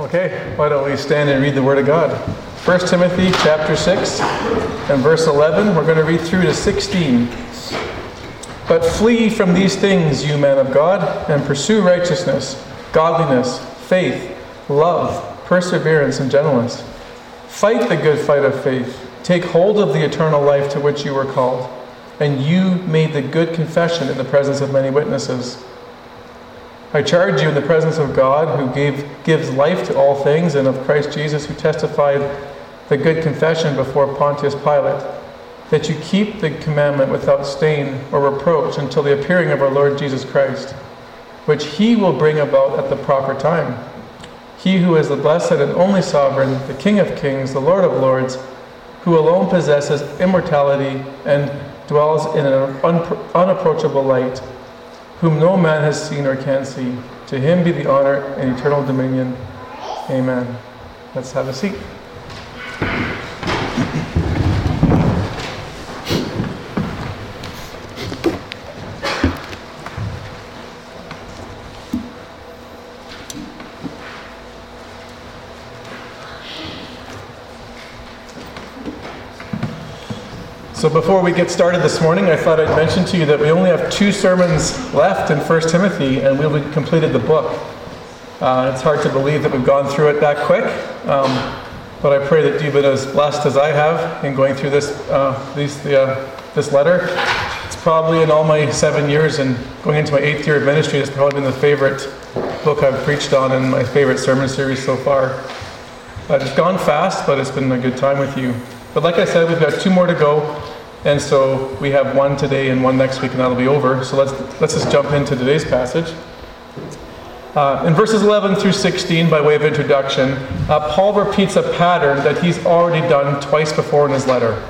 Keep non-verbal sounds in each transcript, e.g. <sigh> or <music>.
Okay, why don't we stand and read the Word of God? 1 Timothy chapter 6 and verse 11. We're going to read through to 16. But flee from these things, you men of God, and pursue righteousness, godliness, faith, love, perseverance, and gentleness. Fight the good fight of faith. Take hold of the eternal life to which you were called, and you made the good confession in the presence of many witnesses. I charge you in the presence of God, who gave, gives life to all things, and of Christ Jesus, who testified the good confession before Pontius Pilate, that you keep the commandment without stain or reproach until the appearing of our Lord Jesus Christ, which he will bring about at the proper time. He who is the blessed and only sovereign, the King of kings, the Lord of lords, who alone possesses immortality and dwells in an unapproachable light whom no man has seen or can see. To him be the honor and eternal dominion. Amen. Let's have a seat. So before we get started this morning, I thought I'd mention to you that we only have two sermons left in 1 Timothy, and we'll have completed the book. Uh, it's hard to believe that we've gone through it that quick, um, but I pray that you've been as blessed as I have in going through this, uh, these, uh, this letter. It's probably in all my seven years and going into my eighth year of ministry, it's probably been the favorite book I've preached on and my favorite sermon series so far. It's gone fast, but it's been a good time with you. But like I said, we've got two more to go. And so we have one today and one next week, and that'll be over. So let's, let's just jump into today's passage. Uh, in verses 11 through 16, by way of introduction, uh, Paul repeats a pattern that he's already done twice before in his letter.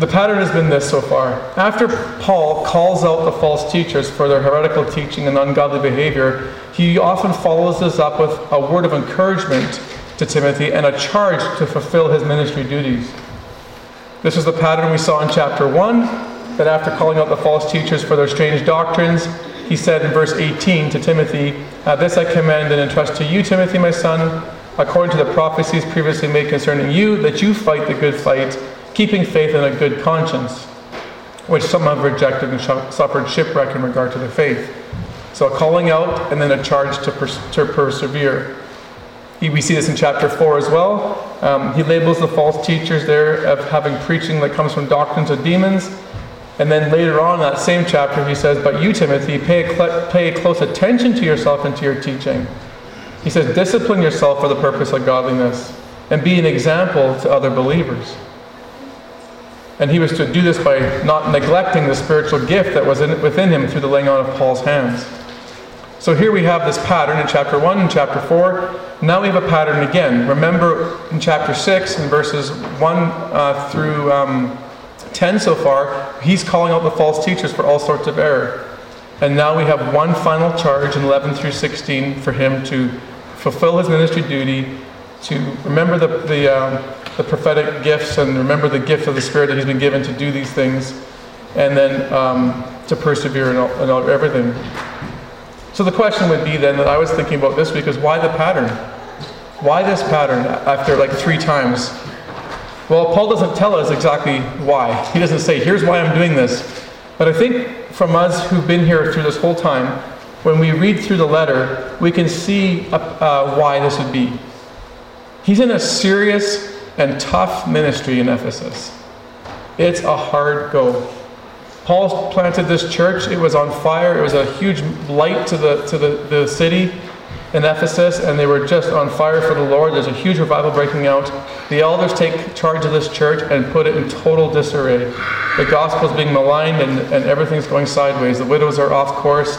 The pattern has been this so far. After Paul calls out the false teachers for their heretical teaching and ungodly behavior, he often follows this up with a word of encouragement to Timothy and a charge to fulfill his ministry duties. This is the pattern we saw in chapter 1, that after calling out the false teachers for their strange doctrines, he said in verse 18 to Timothy, This I commend and entrust to you, Timothy, my son, according to the prophecies previously made concerning you, that you fight the good fight, keeping faith and a good conscience, which some have rejected and suffered shipwreck in regard to their faith. So a calling out and then a charge to, pers- to persevere. We see this in chapter 4 as well. Um, he labels the false teachers there of having preaching that comes from doctrines of demons. And then later on in that same chapter, he says, But you, Timothy, pay, cl- pay close attention to yourself and to your teaching. He says, Discipline yourself for the purpose of godliness and be an example to other believers. And he was to do this by not neglecting the spiritual gift that was in, within him through the laying on of Paul's hands. So here we have this pattern in chapter 1 and chapter 4. Now we have a pattern again. Remember in chapter 6 and verses 1 uh, through um, 10 so far, he's calling out the false teachers for all sorts of error. And now we have one final charge in 11 through 16 for him to fulfill his ministry duty, to remember the, the, uh, the prophetic gifts and remember the gift of the Spirit that he's been given to do these things, and then um, to persevere in, all, in all, everything. So the question would be then that I was thinking about this week is why the pattern? Why this pattern after like three times? Well, Paul doesn't tell us exactly why. He doesn't say, here's why I'm doing this. But I think from us who've been here through this whole time, when we read through the letter, we can see uh, uh, why this would be. He's in a serious and tough ministry in Ephesus. It's a hard go. Paul planted this church. It was on fire. It was a huge light to the, to the, the city in Ephesus, and they were just on fire for the Lord. There's a huge revival breaking out. The elders take charge of this church and put it in total disarray. The gospel is being maligned, and, and everything's going sideways. The widows are off course.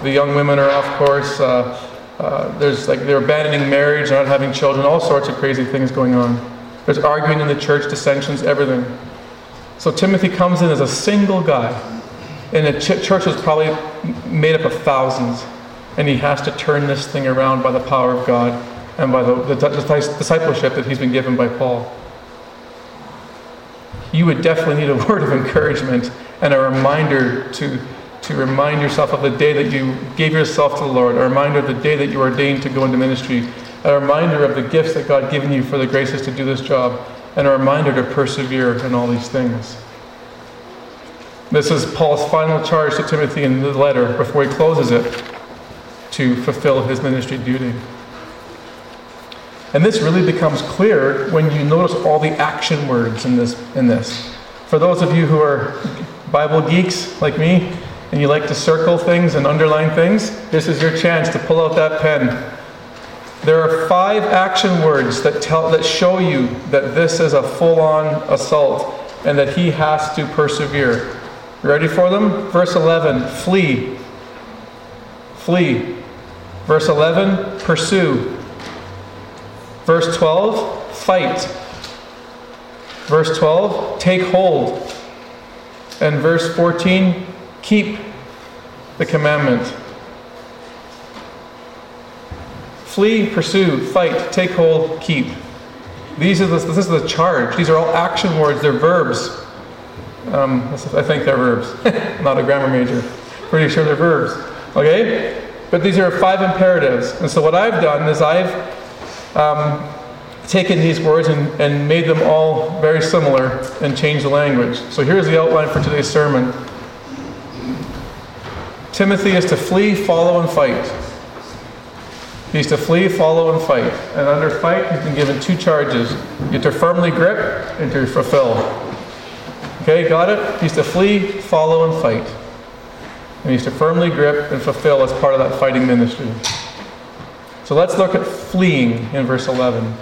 The young women are off course. Uh, uh, there's like they're abandoning marriage, not having children. All sorts of crazy things going on. There's arguing in the church, dissensions, everything. So Timothy comes in as a single guy, and the ch- church was probably made up of thousands, and he has to turn this thing around by the power of God and by the, the, the discipleship that he's been given by Paul. You would definitely need a <laughs> word of encouragement and a reminder to, to remind yourself of the day that you gave yourself to the Lord, a reminder of the day that you were ordained to go into ministry, a reminder of the gifts that God given you for the graces to do this job, and a reminder to persevere in all these things. This is Paul's final charge to Timothy in the letter before he closes it to fulfill his ministry duty. And this really becomes clear when you notice all the action words in this. In this. For those of you who are Bible geeks like me, and you like to circle things and underline things, this is your chance to pull out that pen. There are five action words that tell that show you that this is a full-on assault and that he has to persevere. Ready for them? Verse 11, flee. Flee. Verse 11, pursue. Verse 12, fight. Verse 12, take hold. And verse 14, keep the commandment. Flee, pursue, fight, take hold, keep. These are the, this is the charge. These are all action words. They're verbs. Um, I think they're verbs. <laughs> Not a grammar major. Pretty sure they're verbs. Okay? But these are five imperatives. And so what I've done is I've um, taken these words and, and made them all very similar and changed the language. So here's the outline for today's sermon. Timothy is to flee, follow, and fight. He's to flee, follow, and fight. And under fight, he's been given two charges. You to firmly grip and to fulfill. Okay, got it? He's to flee, follow, and fight. And he's to firmly grip and fulfill as part of that fighting ministry. So let's look at fleeing in verse 11.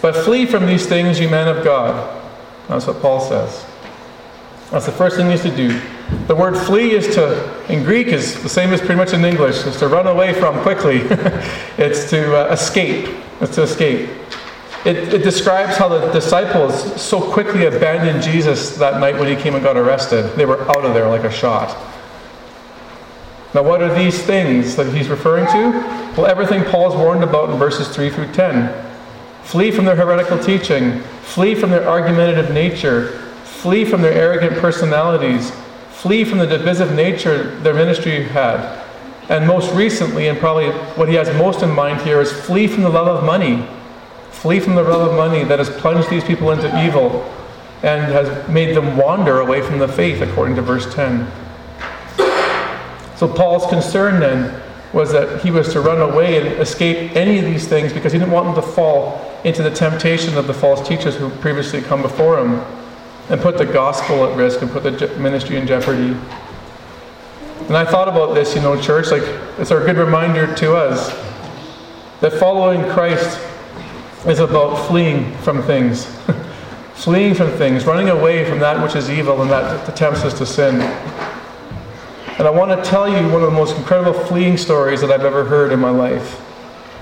But flee from these things, you men of God. That's what Paul says. That's the first thing he needs to do. The word flee is to, in Greek, is the same as pretty much in English. It's to run away from quickly. <laughs> it's to uh, escape. It's to escape. It, it describes how the disciples so quickly abandoned Jesus that night when he came and got arrested. They were out of there like a shot. Now, what are these things that he's referring to? Well, everything Paul's warned about in verses 3 through 10. Flee from their heretical teaching. Flee from their argumentative nature. Flee from their arrogant personalities. Flee from the divisive nature their ministry had. And most recently, and probably what he has most in mind here, is flee from the love of money. Flee from the love of money that has plunged these people into evil and has made them wander away from the faith, according to verse 10. So Paul's concern then was that he was to run away and escape any of these things because he didn't want them to fall into the temptation of the false teachers who previously come before him and put the gospel at risk and put the ministry in jeopardy. And I thought about this, you know, church, like it's a good reminder to us that following Christ is about fleeing from things. <laughs> fleeing from things, running away from that which is evil and that tempts us to sin. And I want to tell you one of the most incredible fleeing stories that I've ever heard in my life.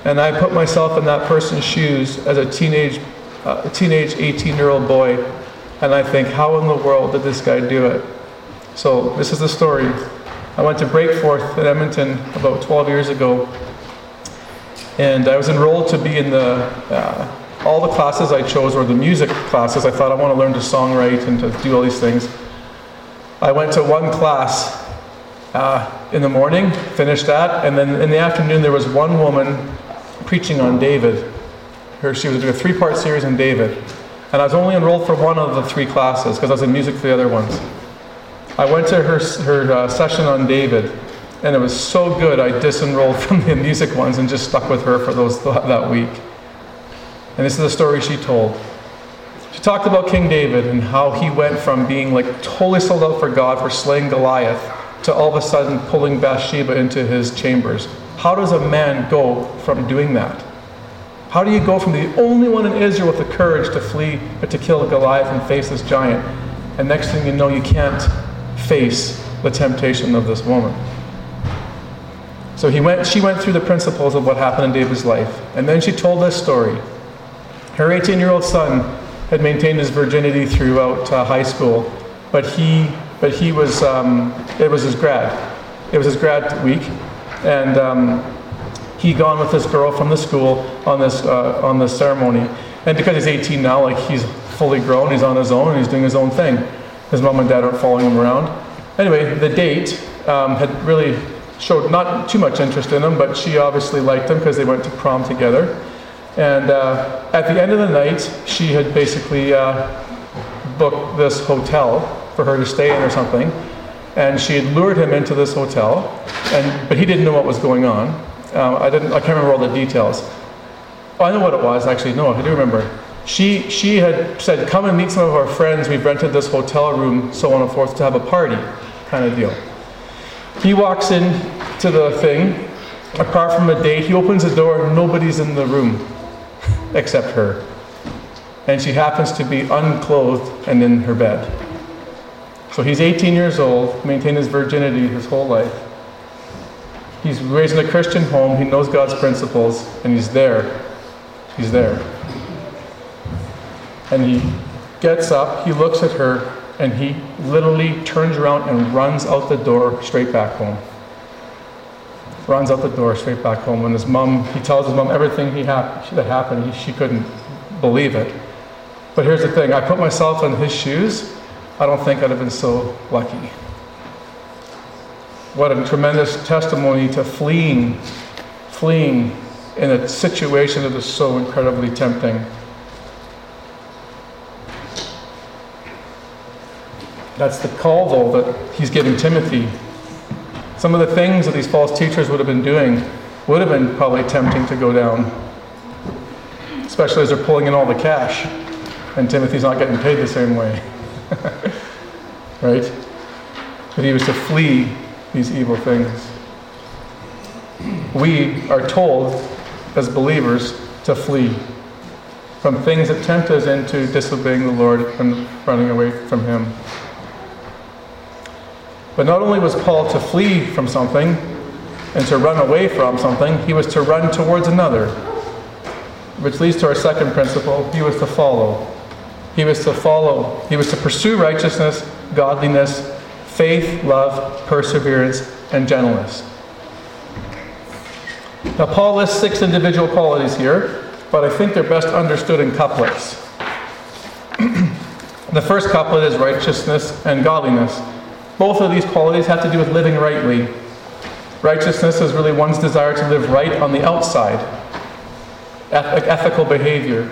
And I put myself in that person's shoes as a teenage, uh, teenage 18-year-old boy, and I think, how in the world did this guy do it? So this is the story. I went to Breakforth in Edmonton about 12 years ago, and I was enrolled to be in the uh, all the classes I chose were the music classes. I thought I want to learn to songwrite and to do all these things. I went to one class uh, in the morning, finished that, and then in the afternoon there was one woman preaching on David. Her, she was doing a three-part series on David, and I was only enrolled for one of the three classes because I was in music for the other ones. I went to her, her uh, session on David, and it was so good I disenrolled <laughs> from the music ones and just stuck with her for those that week. And this is the story she told. She talked about King David and how he went from being like totally sold out for God for slaying Goliath to all of a sudden pulling Bathsheba into his chambers. How does a man go from doing that? How do you go from the only one in Israel with the courage to flee or to kill Goliath and face this giant, and next thing you know, you can't face the temptation of this woman? So he went, she went through the principles of what happened in David's life, and then she told this story. Her 18 year old son had maintained his virginity throughout uh, high school, but he but he was, um, it was his grad. It was his grad week, and um, he gone with this girl from the school on this, uh, on this ceremony. And because he's 18 now, like he's fully grown, he's on his own, and he's doing his own thing. His mom and dad aren't following him around. Anyway, the date um, had really showed not too much interest in him, but she obviously liked him because they went to prom together. And uh, at the end of the night, she had basically uh, booked this hotel for her to stay in or something. And she had lured him into this hotel, and, but he didn't know what was going on. Um, I, didn't, I can't remember all the details. Oh, I know what it was, actually. No, I do remember. She, she had said, Come and meet some of our friends. We've rented this hotel room, so on and forth, to have a party, kind of deal. He walks in to the thing. Apart from a date, he opens the door. Nobody's in the room except her. And she happens to be unclothed and in her bed. So he's 18 years old, maintained his virginity his whole life. He's raised in a Christian home, he knows God's principles, and he's there. He's there. And he gets up, he looks at her, and he literally turns around and runs out the door straight back home. Runs out the door straight back home. And his mom, he tells his mom everything he hap- that happened. He, she couldn't believe it. But here's the thing I put myself in his shoes. I don't think I'd have been so lucky. What a tremendous testimony to fleeing, fleeing in a situation that is so incredibly tempting. That's the call, though, that he's giving Timothy. Some of the things that these false teachers would have been doing would have been probably tempting to go down, especially as they're pulling in all the cash, and Timothy's not getting paid the same way. <laughs> right? But he was to flee these evil things. We are told, as believers, to flee from things that tempt us into disobeying the Lord and running away from Him. But not only was Paul to flee from something and to run away from something, he was to run towards another. Which leads to our second principle he was to follow. He was to follow, he was to pursue righteousness, godliness, faith, love, perseverance, and gentleness. Now, Paul lists six individual qualities here, but I think they're best understood in couplets. <clears throat> the first couplet is righteousness and godliness. Both of these qualities have to do with living rightly. Righteousness is really one's desire to live right on the outside, ethical behavior,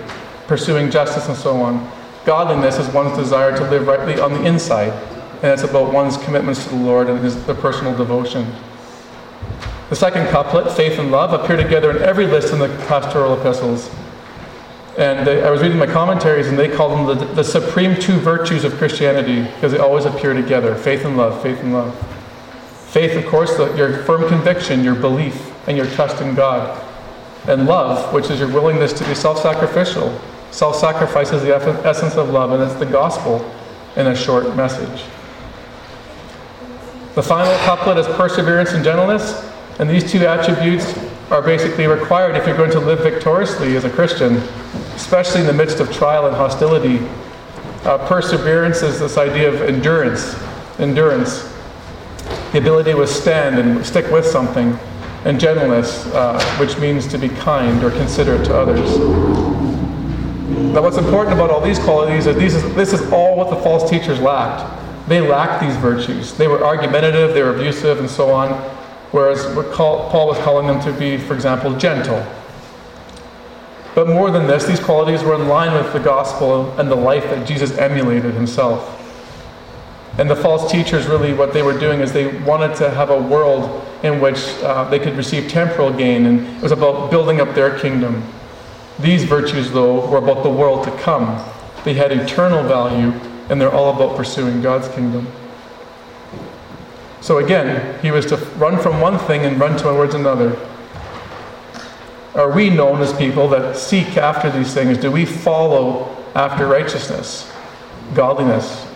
pursuing justice, and so on. Godliness is one's desire to live rightly on the inside, and it's about one's commitments to the Lord and his, the personal devotion. The second couplet, faith and love, appear together in every list in the pastoral epistles. And they, I was reading my commentaries, and they call them the, the supreme two virtues of Christianity because they always appear together faith and love, faith and love. Faith, of course, the, your firm conviction, your belief, and your trust in God. And love, which is your willingness to be self sacrificial. Self sacrifice is the essence of love, and it's the gospel in a short message. The final couplet is perseverance and gentleness, and these two attributes are basically required if you're going to live victoriously as a Christian especially in the midst of trial and hostility. Uh, perseverance is this idea of endurance, endurance, the ability to withstand and stick with something, and gentleness, uh, which means to be kind or considerate to others. Now, what's important about all these qualities is, these is this is all what the false teachers lacked. They lacked these virtues. They were argumentative, they were abusive, and so on. Whereas Paul was calling them to be, for example, gentle but more than this, these qualities were in line with the gospel and the life that Jesus emulated himself. And the false teachers really, what they were doing is they wanted to have a world in which uh, they could receive temporal gain, and it was about building up their kingdom. These virtues, though, were about the world to come. They had eternal value, and they're all about pursuing God's kingdom. So again, he was to run from one thing and run towards another are we known as people that seek after these things? Do we follow after righteousness, godliness?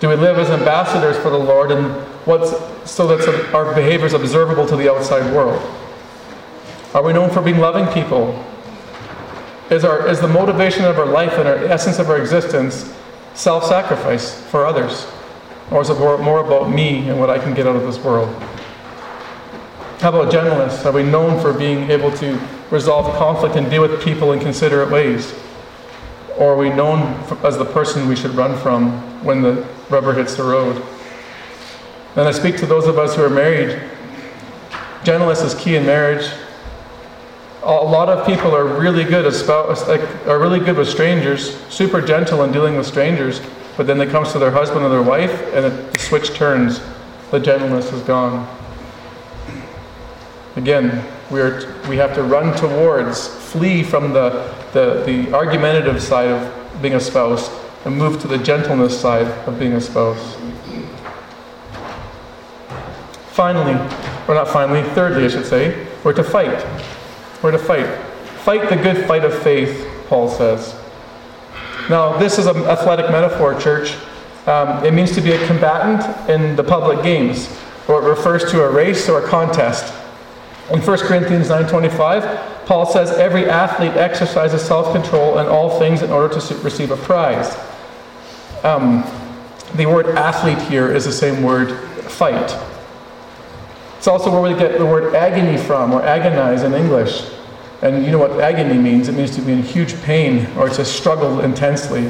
Do we live as ambassadors for the Lord and what's so that our behavior is observable to the outside world? Are we known for being loving people? Is, our, is the motivation of our life and our essence of our existence self sacrifice for others? Or is it more, about me and what I can get out of this world? How about gentleness? Are we known for being able to resolve conflict and deal with people in considerate ways? Or are we known as the person we should run from when the rubber hits the road? And I speak to those of us who are married. Gentleness is key in marriage. A lot of people are really good as spouse, like, are really good with strangers, super gentle in dealing with strangers, but then it comes to their husband or their wife, and it, the switch turns. The gentleness is gone. Again, we, are, we have to run towards, flee from the, the, the argumentative side of being a spouse, and move to the gentleness side of being a spouse. Finally, or not finally, thirdly, I should say, we're to fight. We're to fight. Fight the good fight of faith, Paul says. Now, this is an athletic metaphor, church. Um, it means to be a combatant in the public games, or it refers to a race or a contest. In 1 Corinthians 9.25, Paul says, Every athlete exercises self-control in all things in order to receive a prize. Um, the word athlete here is the same word fight. It's also where we get the word agony from, or agonize in English. And you know what agony means? It means to be in huge pain or to struggle intensely.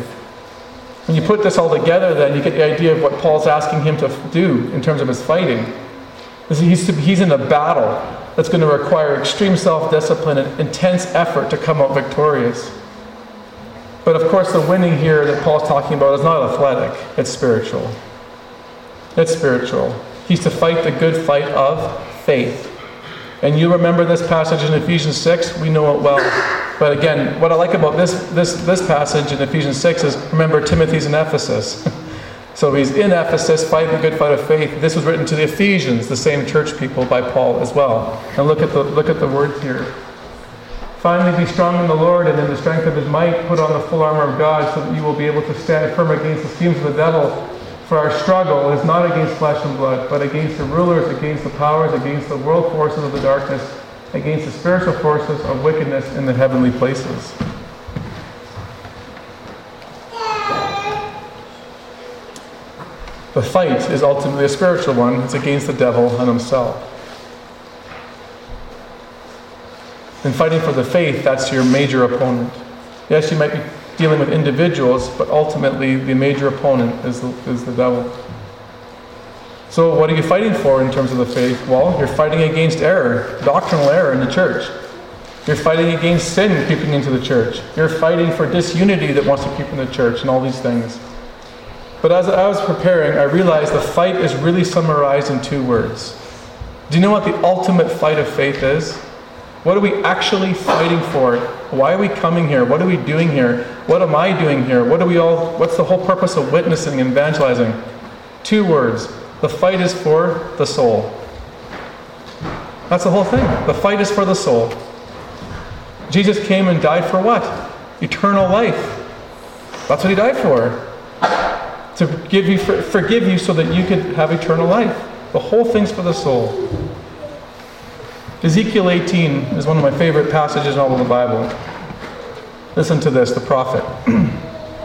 When you put this all together, then you get the idea of what Paul's asking him to do in terms of his fighting. He's, in a battle that's going to require extreme self discipline and intense effort to come out victorious. But of course, the winning here that Paul's talking about is not athletic, it's spiritual. It's spiritual. He's to fight the good fight of faith. And you remember this passage in Ephesians 6, we know it well. But again, what I like about this, this, this passage in Ephesians 6 is remember Timothy's in Ephesus. <laughs> so he's in Ephesus fighting the good fight of faith. This was written to the Ephesians, the same church people, by Paul as well. And look at the, look at the words here. Finally, be strong in the Lord and in the strength of his might. Put on the full armor of God so that you will be able to stand firm against the schemes of the devil. For our struggle is not against flesh and blood, but against the rulers, against the powers, against the world forces of the darkness, against the spiritual forces of wickedness in the heavenly places. The fight is ultimately a spiritual one. It's against the devil and himself. In fighting for the faith, that's your major opponent. Yes, you might be dealing with individuals, but ultimately the major opponent is the, is the devil. So, what are you fighting for in terms of the faith? Well, you're fighting against error, doctrinal error in the church. You're fighting against sin creeping into the church. You're fighting for disunity that wants to creep in the church and all these things. But as I was preparing, I realized the fight is really summarized in two words. Do you know what the ultimate fight of faith is? What are we actually fighting for? Why are we coming here? What are we doing here? What am I doing here? What are we all what's the whole purpose of witnessing and evangelizing? Two words. The fight is for the soul. That's the whole thing. The fight is for the soul. Jesus came and died for what? Eternal life. That's what he died for. To give you forgive you so that you could have eternal life. The whole thing's for the soul. Ezekiel 18 is one of my favorite passages in all of the Bible. Listen to this, the prophet. <clears throat>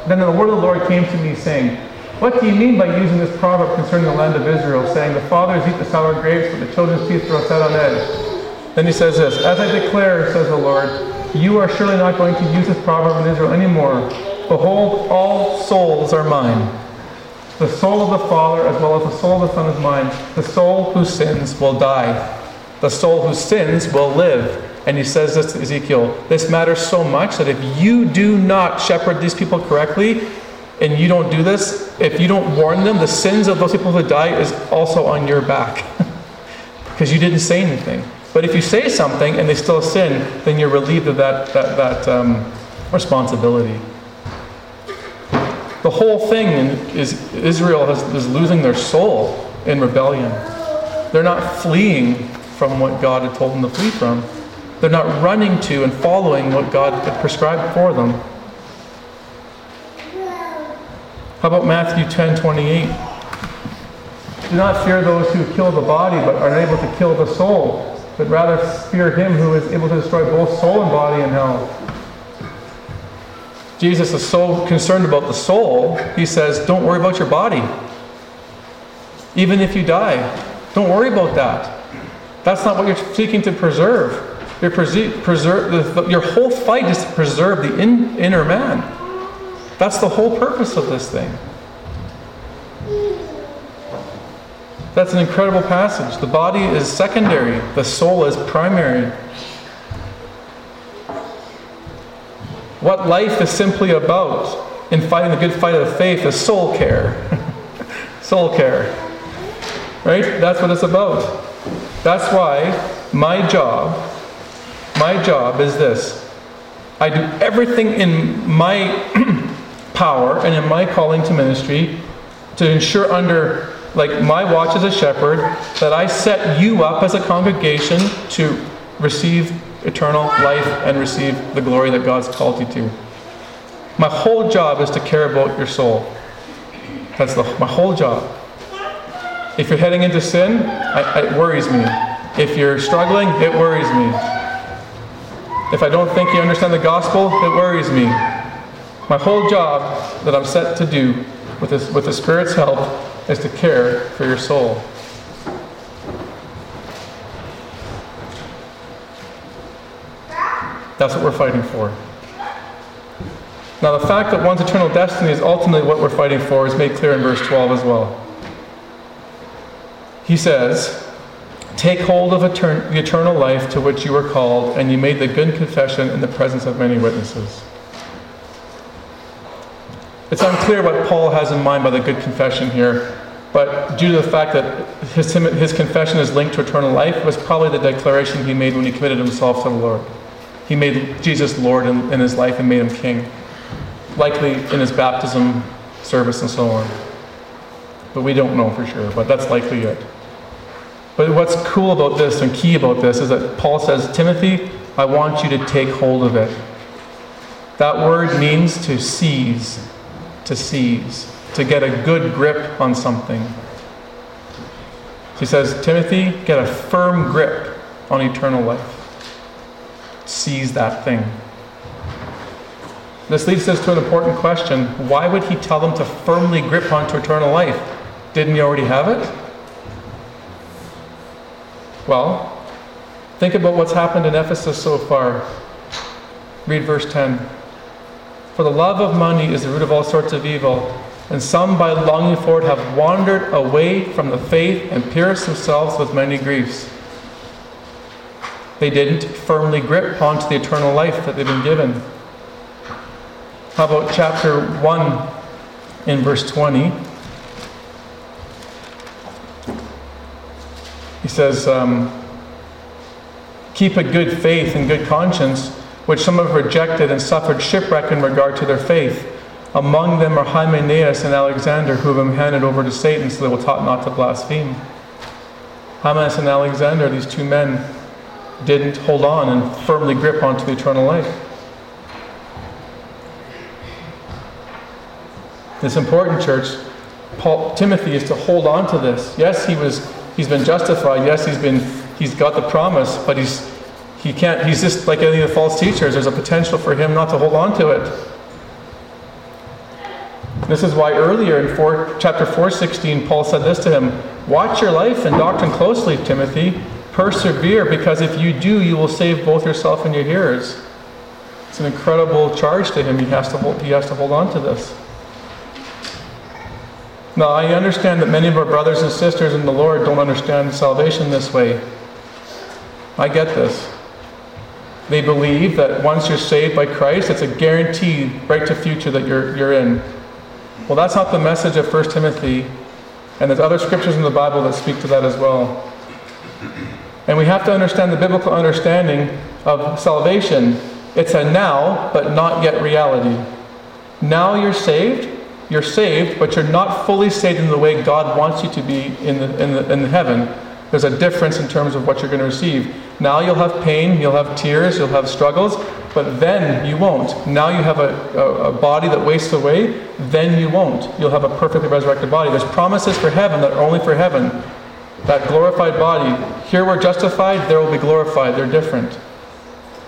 then the word of the Lord came to me, saying, What do you mean by using this proverb concerning the land of Israel, saying, The fathers eat the sour grapes, but the children's teeth grow set on edge? Then he says this, As I declare, says the Lord, you are surely not going to use this proverb in Israel anymore. Behold, all souls are mine. The soul of the Father as well as the soul of the Son is mine. The soul who sins will die the soul who sins will live. And he says this to Ezekiel this matters so much that if you do not shepherd these people correctly, and you don't do this, if you don't warn them, the sins of those people who die is also on your back. <laughs> because you didn't say anything. But if you say something and they still sin, then you're relieved of that, that, that um, responsibility. The whole thing is Israel is, is losing their soul in rebellion. They're not fleeing from what God had told them to flee from. They're not running to and following what God prescribed for them. How about Matthew 10 28? Do not fear those who kill the body but are unable to kill the soul, but rather fear him who is able to destroy both soul and body in hell. Jesus is so concerned about the soul, he says, Don't worry about your body. Even if you die, don't worry about that. That's not what you're seeking to preserve. You're preserve, the, your whole fight is to preserve the in, inner man. That's the whole purpose of this thing. That's an incredible passage. The body is secondary, the soul is primary. What life is simply about in fighting the good fight of the faith is soul care. <laughs> soul care. Right? That's what it's about. That's why my job, my job is this. I do everything in my <clears throat> power and in my calling to ministry to ensure under like my watch as a shepherd that I set you up as a congregation to receive eternal life and receive the glory that God's called you to. My whole job is to care about your soul. That's the, my whole job. If you're heading into sin, I, it worries me. If you're struggling, it worries me. If I don't think you understand the gospel, it worries me. My whole job that I'm set to do with, this, with the Spirit's help is to care for your soul. That's what we're fighting for. Now, the fact that one's eternal destiny is ultimately what we're fighting for is made clear in verse 12 as well. He says, Take hold of etern- the eternal life to which you were called, and you made the good confession in the presence of many witnesses. It's unclear what Paul has in mind by the good confession here, but due to the fact that his, his confession is linked to eternal life, was probably the declaration he made when he committed himself to the Lord. He made Jesus Lord in, in his life and made him king, likely in his baptism service and so on. But we don't know for sure, but that's likely it. But what's cool about this and key about this is that Paul says, Timothy, I want you to take hold of it. That word means to seize, to seize, to get a good grip on something. He says, Timothy, get a firm grip on eternal life. Seize that thing. This leads us to an important question. Why would he tell them to firmly grip onto eternal life? Didn't he already have it? Well, think about what's happened in Ephesus so far. Read verse 10. For the love of money is the root of all sorts of evil, and some by longing for it have wandered away from the faith and pierced themselves with many griefs. They didn't firmly grip onto the eternal life that they've been given. How about chapter 1 in verse 20? He says, um, Keep a good faith and good conscience, which some have rejected and suffered shipwreck in regard to their faith. Among them are Hymenaeus and Alexander, who have been handed over to Satan so they will taught not to blaspheme. Hymenaeus and Alexander, these two men, didn't hold on and firmly grip onto the eternal life. It's important, church. Paul, Timothy is to hold on to this. Yes, he was He's been justified. Yes, he's been he's got the promise, but he's he can't he's just like any of the false teachers. There's a potential for him not to hold on to it. This is why earlier in four, chapter 4:16 Paul said this to him, "Watch your life and doctrine closely, Timothy. Persevere because if you do, you will save both yourself and your hearers." It's an incredible charge to him. He has to hold, he has to hold on to this. Now, I understand that many of our brothers and sisters in the Lord don't understand salvation this way. I get this. They believe that once you're saved by Christ, it's a guaranteed right to future that you're, you're in. Well, that's not the message of 1 Timothy, and there's other scriptures in the Bible that speak to that as well. And we have to understand the biblical understanding of salvation. It's a now, but not yet reality. Now you're saved, you're saved, but you're not fully saved in the way God wants you to be in, the, in, the, in heaven. There's a difference in terms of what you're going to receive. Now you'll have pain, you'll have tears, you'll have struggles, but then you won't. Now you have a, a, a, body that wastes away, then you won't. You'll have a perfectly resurrected body. There's promises for heaven that are only for heaven. That glorified body. Here we're justified, there will be glorified. They're different.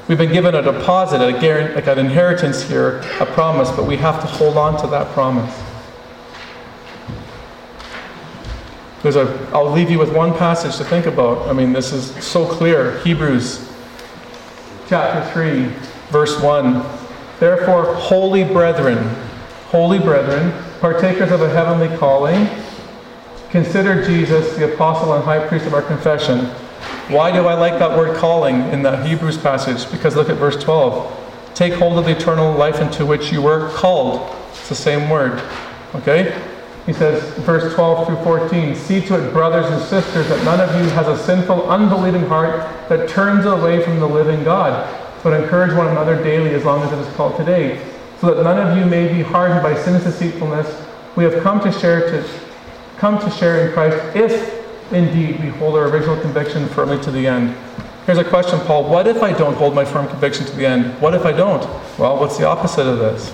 We've been given a deposit, a guarantee, like an inheritance here, a promise, but we have to hold on to that promise. There's a, I'll leave you with one passage to think about. I mean, this is so clear. Hebrews chapter 3, verse 1. Therefore, holy brethren, holy brethren, partakers of a heavenly calling, Consider Jesus the apostle and high priest of our confession. Why do I like that word calling in the Hebrews passage? Because look at verse 12. Take hold of the eternal life into which you were called. It's the same word. Okay? He says, verse 12 through 14, See to it, brothers and sisters, that none of you has a sinful, unbelieving heart that turns away from the living God, but encourage one another daily as long as it is called today, so that none of you may be hardened by sin's deceitfulness. We have come to share to come to share in Christ if indeed we hold our original conviction firmly to the end. Here's a question, Paul. What if I don't hold my firm conviction to the end? What if I don't? Well, what's the opposite of this?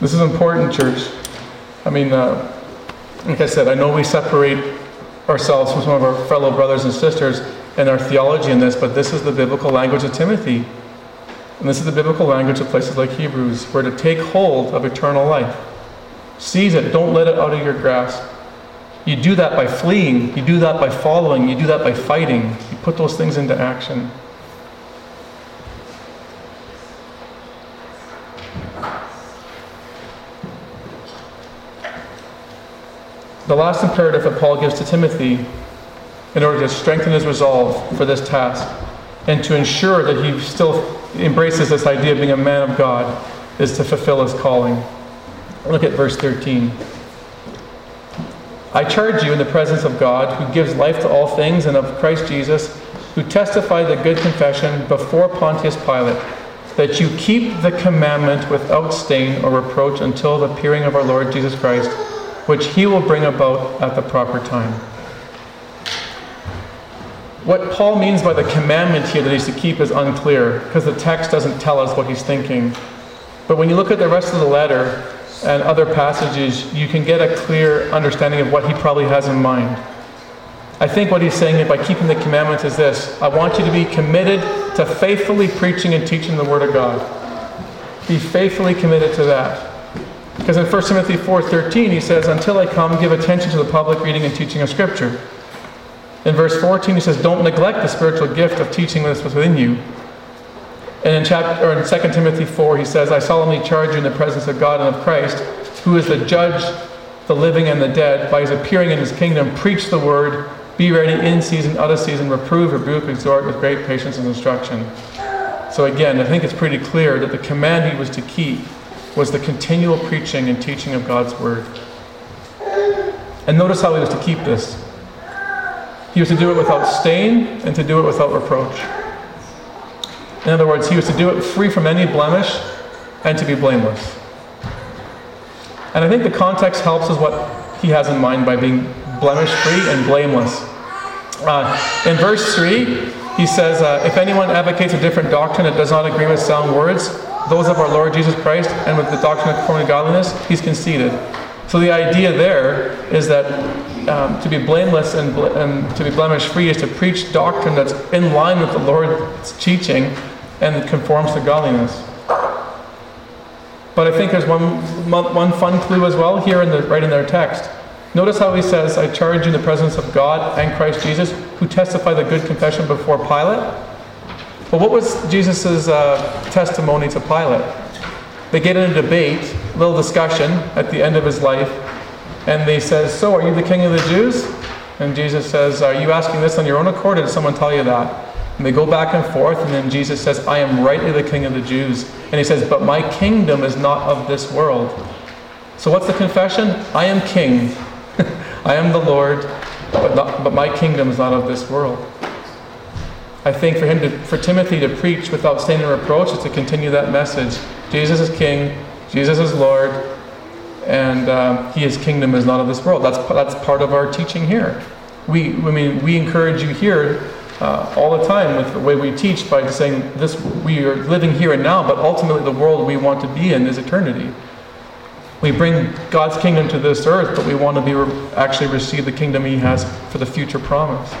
This is important, church. I mean, uh, like I said, I know we separate ourselves from some of our fellow brothers and sisters in our theology in this, but this is the biblical language of Timothy. And this is the biblical language of places like Hebrews. We're to take hold of eternal life. Seize it, don't let it out of your grasp. You do that by fleeing, you do that by following, you do that by fighting. You put those things into action. The last imperative that Paul gives to Timothy in order to strengthen his resolve for this task and to ensure that he still embraces this idea of being a man of God is to fulfill his calling. Look at verse 13. I charge you in the presence of God, who gives life to all things, and of Christ Jesus, who testified the good confession before Pontius Pilate, that you keep the commandment without stain or reproach until the appearing of our Lord Jesus Christ which he will bring about at the proper time. What Paul means by the commandment here that he's to keep is unclear because the text doesn't tell us what he's thinking. But when you look at the rest of the letter and other passages, you can get a clear understanding of what he probably has in mind. I think what he's saying by keeping the commandments is this I want you to be committed to faithfully preaching and teaching the Word of God. Be faithfully committed to that. Because in 1 Timothy 4.13 he says, Until I come, give attention to the public reading and teaching of Scripture. In verse 14 he says, Don't neglect the spiritual gift of teaching that's within you. And in, chapter, or in 2 Timothy 4 he says, I solemnly charge you in the presence of God and of Christ, who is the judge, the living and the dead, by his appearing in his kingdom, preach the word, be ready in season, out of season, reprove, rebuke, exhort with great patience and instruction. So again, I think it's pretty clear that the command he was to keep was the continual preaching and teaching of God's Word. And notice how he was to keep this. He was to do it without stain and to do it without reproach. In other words, he was to do it free from any blemish and to be blameless. And I think the context helps us what he has in mind by being blemish free and blameless. Uh, in verse 3, he says, uh, If anyone advocates a different doctrine that does not agree with sound words, those of our Lord Jesus Christ and with the doctrine of conforming godliness, he's conceited. So the idea there is that um, to be blameless and, and to be blemish free is to preach doctrine that's in line with the Lord's teaching and conforms to godliness. But I think there's one, one fun clue as well here in the, right in their text. Notice how he says, I charge you in the presence of God and Christ Jesus, who testify the good confession before Pilate. Well, what was Jesus' uh, testimony to Pilate? They get in a debate, a little discussion at the end of his life, and they says, "So, are you the king of the Jews?" And Jesus says, "Are you asking this on your own accord, or did someone tell you that?" And they go back and forth, and then Jesus says, "I am rightly the king of the Jews." And he says, "But my kingdom is not of this world." So, what's the confession? I am king. <laughs> I am the Lord, but, not, but my kingdom is not of this world. I think for him to, for Timothy to preach without stain and reproach is to continue that message. Jesus is King, Jesus is Lord, and uh, His kingdom is not of this world. That's that's part of our teaching here. We, I mean, we encourage you here uh, all the time with the way we teach by saying this: we are living here and now, but ultimately the world we want to be in is eternity. We bring God's kingdom to this earth, but we want to be actually receive the kingdom He has for the future promise.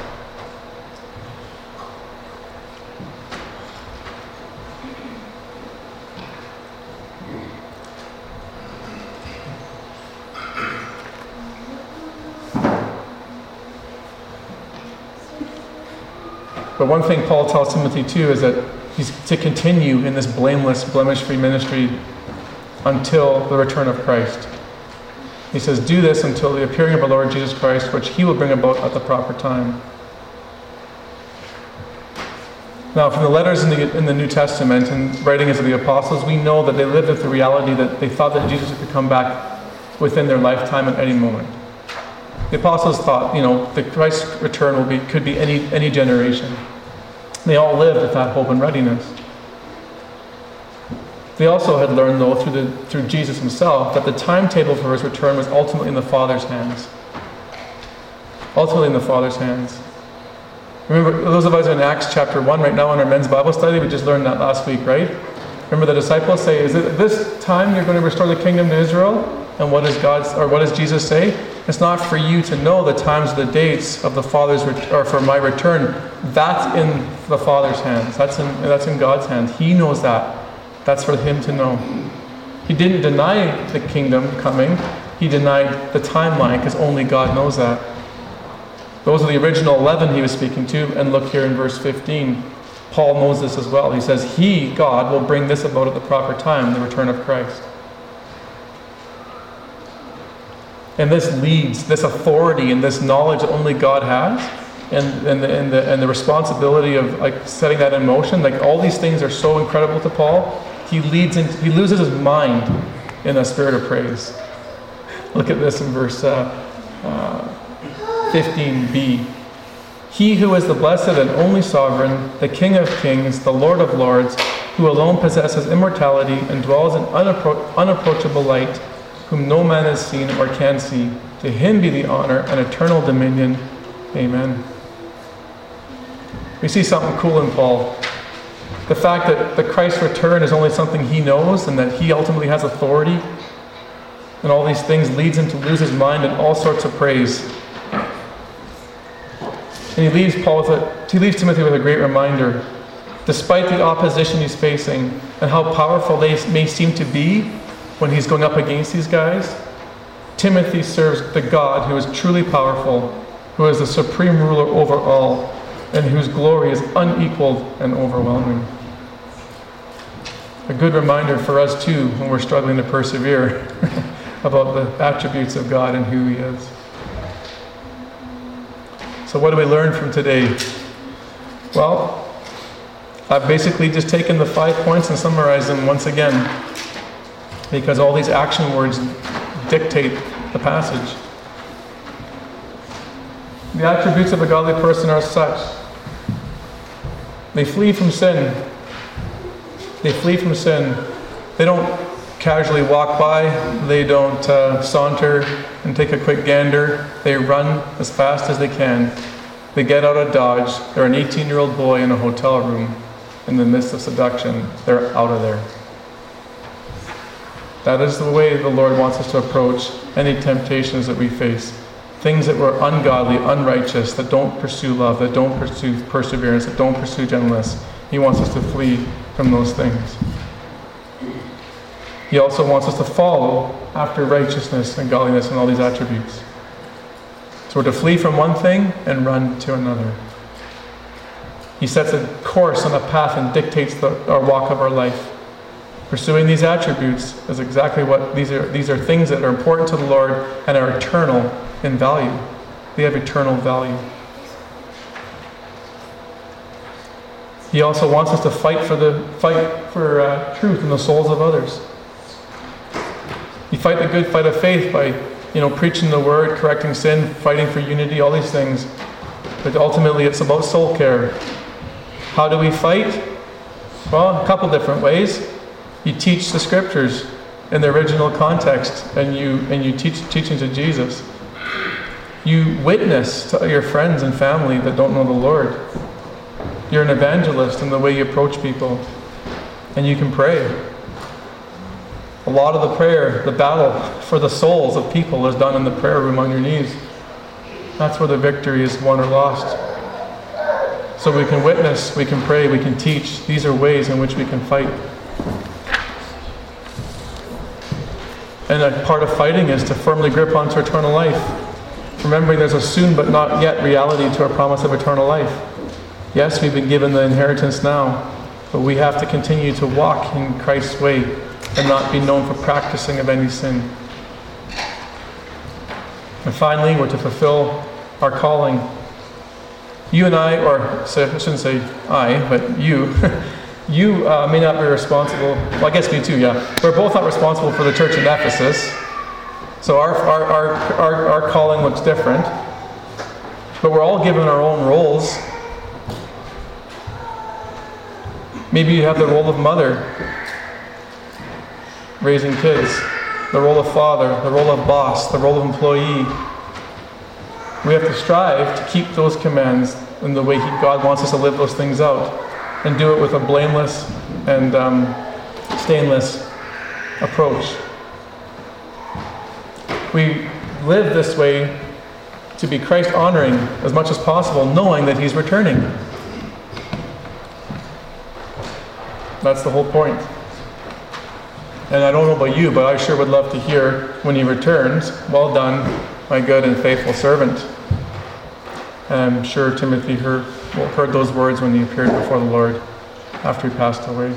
One thing Paul tells Timothy too is that he's to continue in this blameless, blemish free ministry until the return of Christ. He says, Do this until the appearing of our Lord Jesus Christ, which he will bring about at the proper time. Now, from the letters in the, in the New Testament and writings of the apostles, we know that they lived with the reality that they thought that Jesus could come back within their lifetime at any moment. The apostles thought, you know, the Christ's return will be, could be any, any generation. They all lived with that hope and readiness. They also had learned, though, through, the, through Jesus himself, that the timetable for his return was ultimately in the Father's hands. Ultimately in the Father's hands. Remember, those of us in Acts chapter 1 right now in our men's Bible study, we just learned that last week, right? Remember the disciples say, Is it this time you're going to restore the kingdom to Israel? And what does God or what does Jesus say? It's not for you to know the times, the dates of the Father's ret- or for my return. That's in the Father's hands. That's in that's in God's hands. He knows that. That's for him to know. He didn't deny the kingdom coming. He denied the timeline because only God knows that. Those are the original 11 he was speaking to. And look here in verse 15. Paul knows this as well. He says, He, God, will bring this about at the proper time, the return of Christ. And this leads, this authority and this knowledge that only God has, and, and, the, and, the, and the responsibility of like setting that in motion, like all these things are so incredible to Paul. He leads in, he loses his mind in a spirit of praise. Look at this in verse uh, uh, 15b. He who is the blessed and only sovereign, the King of kings, the Lord of lords, who alone possesses immortality and dwells in unappro- unapproachable light, whom no man has seen or can see, to him be the honor and eternal dominion. Amen. We see something cool in Paul. The fact that the Christ's return is only something he knows and that he ultimately has authority and all these things leads him to lose his mind in all sorts of praise. And he leaves Paul with a, he leaves Timothy with a great reminder. Despite the opposition he's facing and how powerful they may seem to be when he's going up against these guys, Timothy serves the God who is truly powerful, who is the supreme ruler over all, and whose glory is unequaled and overwhelming. A good reminder for us too when we're struggling to persevere <laughs> about the attributes of God and who He is. So, what do we learn from today? Well, I've basically just taken the five points and summarized them once again because all these action words dictate the passage. The attributes of a godly person are such they flee from sin. They flee from sin. They don't casually walk by, they don't uh, saunter and take a quick gander. They run as fast as they can. They get out of Dodge. They're an 18 year old boy in a hotel room in the midst of seduction. They're out of there. That is the way the Lord wants us to approach any temptations that we face. Things that were ungodly, unrighteous, that don't pursue love, that don't pursue perseverance, that don't pursue gentleness. He wants us to flee from those things. He also wants us to follow after righteousness and godliness and all these attributes. So we're to flee from one thing and run to another. He sets a course on a path and dictates the, our walk of our life. Pursuing these attributes is exactly what these are. These are things that are important to the Lord and are eternal in value. They have eternal value. He also wants us to fight for the fight for uh, truth in the souls of others. You fight the good fight of faith by, you know, preaching the word, correcting sin, fighting for unity, all these things. But ultimately, it's about soul care. How do we fight? Well, a couple different ways. You teach the scriptures in the original context, and you and you teach teaching to Jesus. You witness to your friends and family that don't know the Lord. You're an evangelist in the way you approach people, and you can pray. A lot of the prayer, the battle for the souls of people, is done in the prayer room on your knees. That's where the victory is won or lost. So we can witness, we can pray, we can teach. These are ways in which we can fight. And a part of fighting is to firmly grip onto eternal life, remembering there's a soon but not yet reality to our promise of eternal life. Yes, we've been given the inheritance now, but we have to continue to walk in Christ's way and not be known for practicing of any sin. And finally, we're to fulfill our calling. You and I, or I shouldn't say I, but you, <laughs> you uh, may not be responsible. Well, I guess me too, yeah. We're both not responsible for the church in Ephesus. So our, our, our, our, our calling looks different. But we're all given our own roles. Maybe you have the role of mother, raising kids, the role of father, the role of boss, the role of employee. We have to strive to keep those commands in the way he, God wants us to live those things out and do it with a blameless and um, stainless approach. We live this way to be Christ honoring as much as possible, knowing that He's returning. That's the whole point. And I don't know about you, but I sure would love to hear when He returns, Well done, my good and faithful servant. And I'm sure Timothy heard, heard those words when he appeared before the Lord after he passed away.